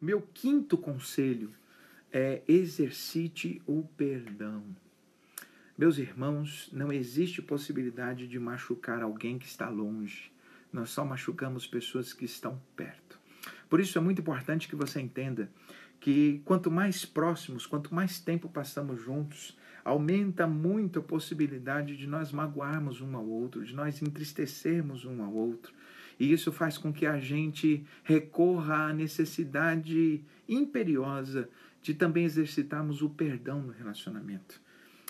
Meu quinto conselho é exercite o perdão. Meus irmãos, não existe possibilidade de machucar alguém que está longe. Nós só machucamos pessoas que estão perto. Por isso é muito importante que você entenda que quanto mais próximos, quanto mais tempo passamos juntos, aumenta muito a possibilidade de nós magoarmos um ao outro, de nós entristecermos um ao outro. E isso faz com que a gente recorra à necessidade imperiosa de também exercitarmos o perdão no relacionamento.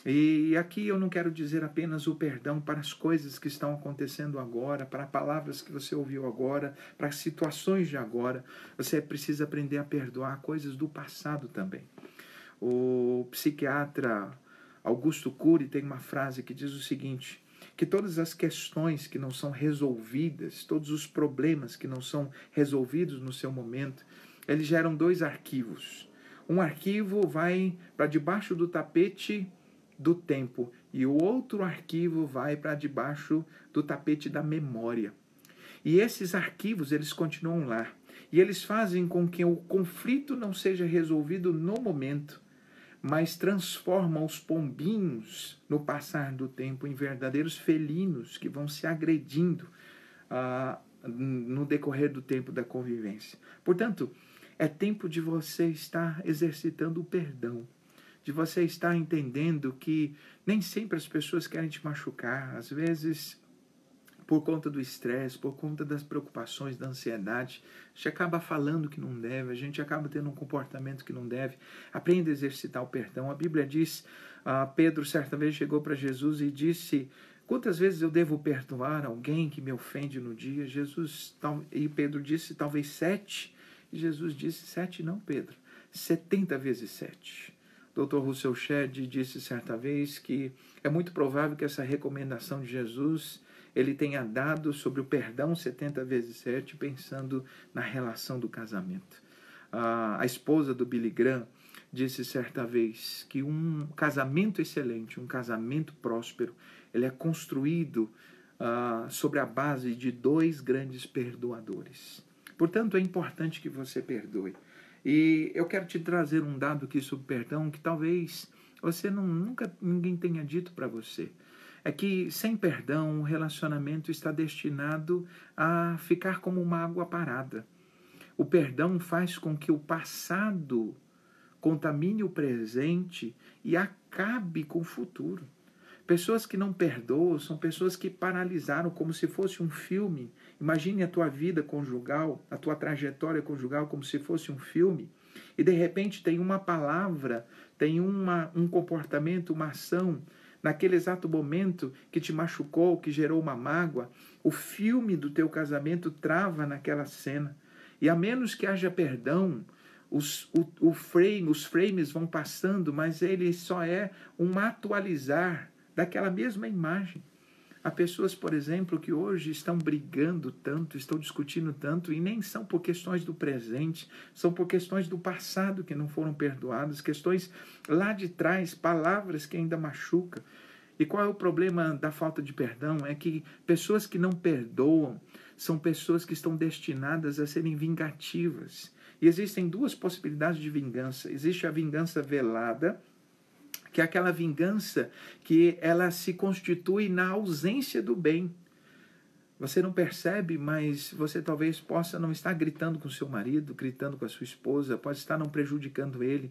E aqui eu não quero dizer apenas o perdão para as coisas que estão acontecendo agora, para palavras que você ouviu agora, para situações de agora. Você precisa aprender a perdoar coisas do passado também. O psiquiatra Augusto Cury tem uma frase que diz o seguinte: que todas as questões que não são resolvidas, todos os problemas que não são resolvidos no seu momento, eles geram dois arquivos. Um arquivo vai para debaixo do tapete do tempo e o outro arquivo vai para debaixo do tapete da memória. E esses arquivos, eles continuam lá. E eles fazem com que o conflito não seja resolvido no momento, mas transformam os pombinhos, no passar do tempo, em verdadeiros felinos que vão se agredindo ah, no decorrer do tempo da convivência. Portanto, é tempo de você estar exercitando o perdão de você estar entendendo que nem sempre as pessoas querem te machucar, às vezes por conta do estresse, por conta das preocupações, da ansiedade, a gente acaba falando que não deve, a gente acaba tendo um comportamento que não deve. Aprenda a exercitar o perdão. A Bíblia diz, uh, Pedro certa vez chegou para Jesus e disse, quantas vezes eu devo perdoar alguém que me ofende no dia? Jesus e Pedro disse, talvez sete. E Jesus disse, sete não, Pedro, setenta vezes sete. Dr. Russell Shedd disse certa vez que é muito provável que essa recomendação de Jesus ele tenha dado sobre o perdão 70 vezes 7, pensando na relação do casamento. a esposa do Billy Graham disse certa vez que um casamento excelente, um casamento próspero, ele é construído uh, sobre a base de dois grandes perdoadores. Portanto, é importante que você perdoe. E eu quero te trazer um dado aqui sobre perdão que talvez você não, nunca ninguém tenha dito para você. É que sem perdão o relacionamento está destinado a ficar como uma água parada. O perdão faz com que o passado contamine o presente e acabe com o futuro. Pessoas que não perdoam são pessoas que paralisaram como se fosse um filme Imagine a tua vida conjugal, a tua trajetória conjugal como se fosse um filme, e de repente tem uma palavra, tem uma, um comportamento, uma ação, naquele exato momento que te machucou, que gerou uma mágoa, o filme do teu casamento trava naquela cena. E a menos que haja perdão, os, o, o frame, os frames vão passando, mas ele só é um atualizar daquela mesma imagem. Há pessoas, por exemplo, que hoje estão brigando tanto, estão discutindo tanto e nem são por questões do presente, são por questões do passado que não foram perdoadas, questões lá de trás, palavras que ainda machucam. E qual é o problema da falta de perdão? É que pessoas que não perdoam são pessoas que estão destinadas a serem vingativas. E existem duas possibilidades de vingança: existe a vingança velada que é aquela vingança que ela se constitui na ausência do bem. Você não percebe, mas você talvez possa não estar gritando com seu marido, gritando com a sua esposa, pode estar não prejudicando ele,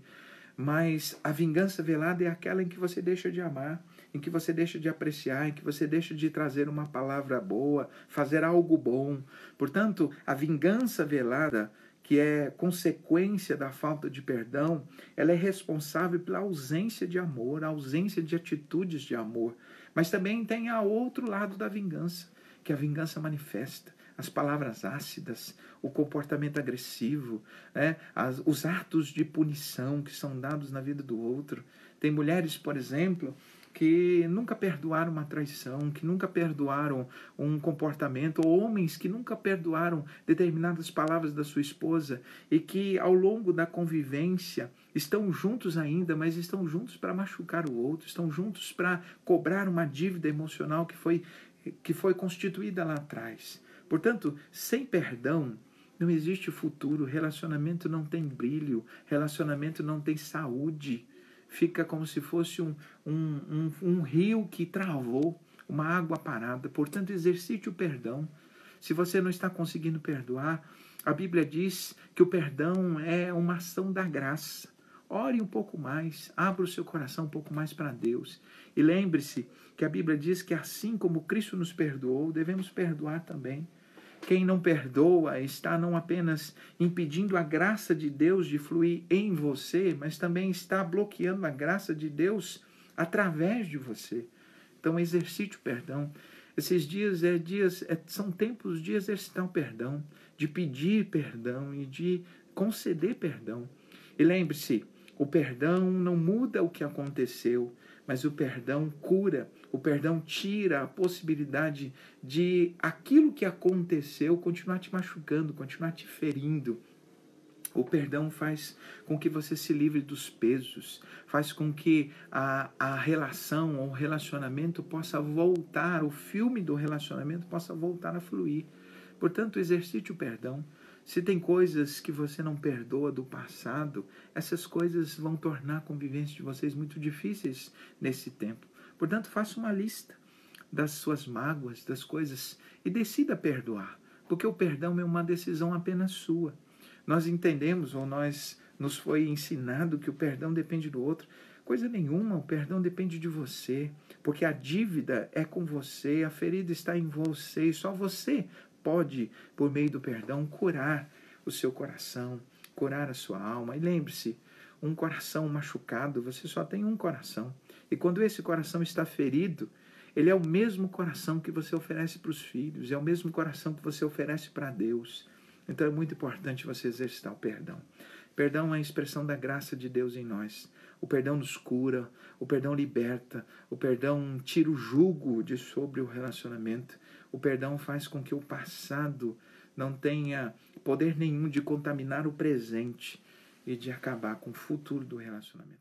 mas a vingança velada é aquela em que você deixa de amar, em que você deixa de apreciar, em que você deixa de trazer uma palavra boa, fazer algo bom. Portanto, a vingança velada que é consequência da falta de perdão, ela é responsável pela ausência de amor, a ausência de atitudes de amor. Mas também tem a outro lado da vingança, que a vingança manifesta as palavras ácidas, o comportamento agressivo, né? As, os atos de punição que são dados na vida do outro. Tem mulheres, por exemplo, que nunca perdoaram uma traição, que nunca perdoaram um comportamento, ou homens que nunca perdoaram determinadas palavras da sua esposa e que ao longo da convivência estão juntos ainda, mas estão juntos para machucar o outro, estão juntos para cobrar uma dívida emocional que foi, que foi constituída lá atrás. Portanto, sem perdão, Não existe futuro, relacionamento não tem brilho, relacionamento não tem saúde. Fica como se fosse um, um, um, um rio que travou, uma água parada. Portanto, exercite o perdão. Se você não está conseguindo perdoar, a Bíblia diz que o perdão é uma ação da graça. Ore um pouco mais, abra o seu coração um pouco mais para Deus. E lembre-se que a Bíblia diz que assim como Cristo nos perdoou, devemos perdoar também. Quem não perdoa está não apenas impedindo a graça de Deus de fluir em você, mas também está bloqueando a graça de Deus através de você. Então exercite o perdão. Esses dias é dias é, são tempos de exercitar o perdão, de pedir perdão e de conceder perdão. E lembre-se, o perdão não muda o que aconteceu, mas o perdão cura, o perdão tira a possibilidade de aquilo que aconteceu continuar te machucando, continuar te ferindo. O perdão faz com que você se livre dos pesos, faz com que a, a relação ou relacionamento possa voltar, o filme do relacionamento possa voltar a fluir. Portanto, exercite o perdão. Se tem coisas que você não perdoa do passado, essas coisas vão tornar a convivência de vocês muito difíceis nesse tempo. Portanto, faça uma lista das suas mágoas, das coisas e decida perdoar, porque o perdão é uma decisão apenas sua. Nós entendemos ou nós nos foi ensinado que o perdão depende do outro. Coisa nenhuma, o perdão depende de você, porque a dívida é com você, a ferida está em você e só você pode, por meio do perdão, curar o seu coração, curar a sua alma. E lembre-se, um coração machucado, você só tem um coração. E quando esse coração está ferido, ele é o mesmo coração que você oferece para os filhos, é o mesmo coração que você oferece para Deus. Então é muito importante você exercitar o perdão. Perdão é a expressão da graça de Deus em nós. O perdão nos cura, o perdão liberta, o perdão tira o jugo de sobre o relacionamento. O perdão faz com que o passado não tenha poder nenhum de contaminar o presente e de acabar com o futuro do relacionamento.